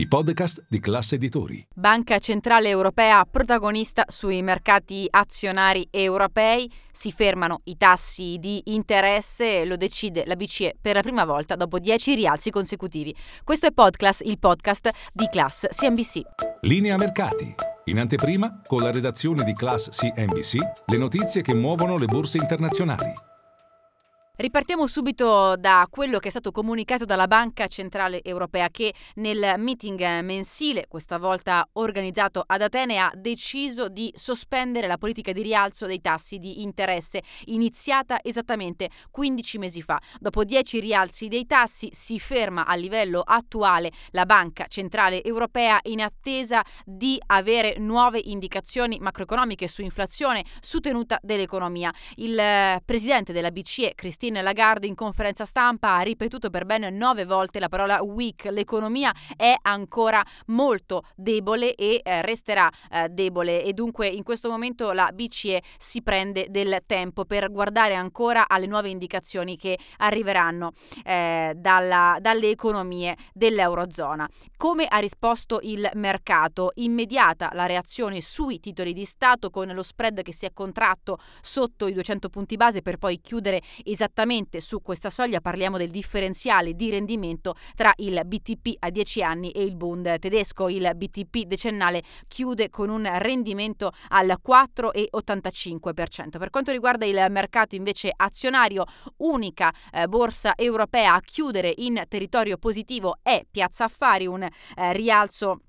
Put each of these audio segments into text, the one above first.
i podcast di classe editori. Banca Centrale Europea protagonista sui mercati azionari europei, si fermano i tassi di interesse, lo decide la BCE per la prima volta dopo 10 rialzi consecutivi. Questo è Podclass, il podcast di Class CNBC. Linea mercati. In anteprima, con la redazione di Class CNBC, le notizie che muovono le borse internazionali. Ripartiamo subito da quello che è stato comunicato dalla Banca Centrale Europea che nel meeting mensile, questa volta organizzato ad Atene, ha deciso di sospendere la politica di rialzo dei tassi di interesse iniziata esattamente 15 mesi fa. Dopo 10 rialzi dei tassi si ferma a livello attuale la Banca Centrale Europea in attesa di avere nuove indicazioni macroeconomiche su inflazione, su tenuta dell'economia. Il eh, presidente della BCE, Cristina Christine Lagarde in conferenza stampa ha ripetuto per ben nove volte la parola weak. L'economia è ancora molto debole e eh, resterà eh, debole e dunque in questo momento la BCE si prende del tempo per guardare ancora alle nuove indicazioni che arriveranno eh, dalla, dalle economie dell'Eurozona. Come ha risposto il mercato? Immediata la reazione sui titoli di Stato con lo spread che si è contratto sotto i 200 punti base per poi chiudere esattamente esattamente su questa soglia parliamo del differenziale di rendimento tra il BTP a 10 anni e il Bund tedesco. Il BTP decennale chiude con un rendimento al 4,85%. Per quanto riguarda il mercato invece azionario, unica eh, borsa europea a chiudere in territorio positivo è Piazza Affari, un eh, rialzo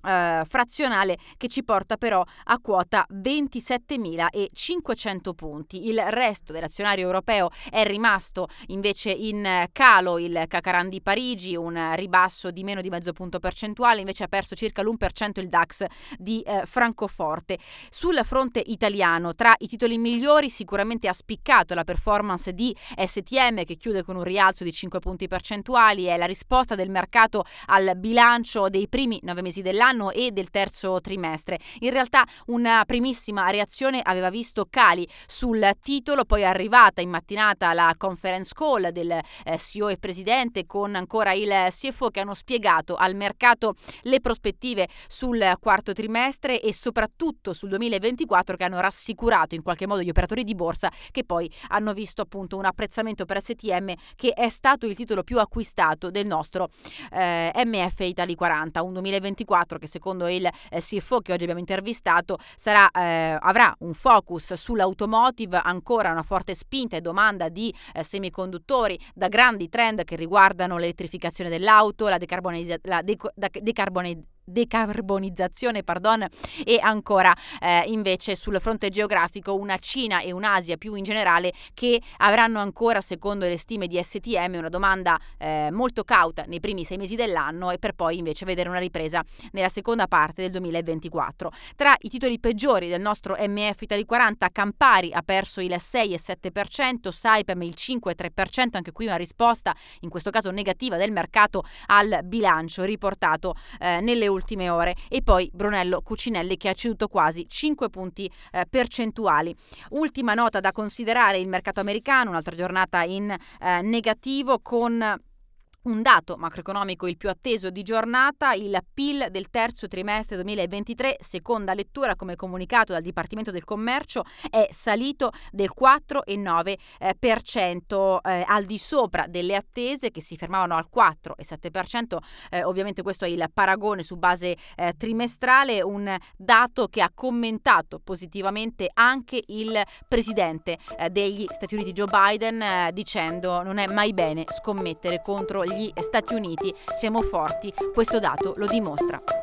Uh, frazionale che ci porta però a quota 27.500 punti. Il resto dell'azionario europeo è rimasto invece in calo. Il Cacaran di Parigi, un ribasso di meno di mezzo punto percentuale, invece ha perso circa l'1% il DAX di uh, Francoforte. Sul fronte italiano, tra i titoli migliori, sicuramente ha spiccato la performance di STM che chiude con un rialzo di 5 punti percentuali. È la risposta del mercato al bilancio dei primi nove mesi dell'anno dell'anno e del terzo trimestre. In realtà una primissima reazione aveva visto cali sul titolo, poi è arrivata in mattinata la conference call del eh, CEO e presidente con ancora il CFO che hanno spiegato al mercato le prospettive sul quarto trimestre e soprattutto sul 2024 che hanno rassicurato in qualche modo gli operatori di borsa che poi hanno visto appunto un apprezzamento per STM che è stato il titolo più acquistato del nostro eh, MF Italy 40, un 2024 che secondo il eh, CFO che oggi abbiamo intervistato sarà, eh, avrà un focus sull'automotive, ancora una forte spinta e domanda di eh, semiconduttori da grandi trend che riguardano l'elettrificazione dell'auto, la, decarbonizza- la deco- decarbonizzazione decarbonizzazione pardon, e ancora eh, invece sul fronte geografico una Cina e un'Asia più in generale che avranno ancora secondo le stime di STM una domanda eh, molto cauta nei primi sei mesi dell'anno e per poi invece vedere una ripresa nella seconda parte del 2024. Tra i titoli peggiori del nostro MF Italy 40 Campari ha perso il 6,7%, Saipem il 5,3%, anche qui una risposta in questo caso negativa del mercato al bilancio riportato eh, nelle ultime ultime ore e poi Brunello Cucinelli che ha ceduto quasi 5 punti eh, percentuali. Ultima nota da considerare il mercato americano, un'altra giornata in eh, negativo con un dato macroeconomico il più atteso di giornata, il PIL del terzo trimestre 2023, seconda lettura come comunicato dal Dipartimento del Commercio, è salito del 4,9%, eh, eh, al di sopra delle attese che si fermavano al 4,7%, eh, ovviamente questo è il paragone su base eh, trimestrale, un dato che ha commentato positivamente anche il presidente eh, degli Stati Uniti Joe Biden eh, dicendo non è mai bene scommettere contro gli Stati Uniti siamo forti, questo dato lo dimostra.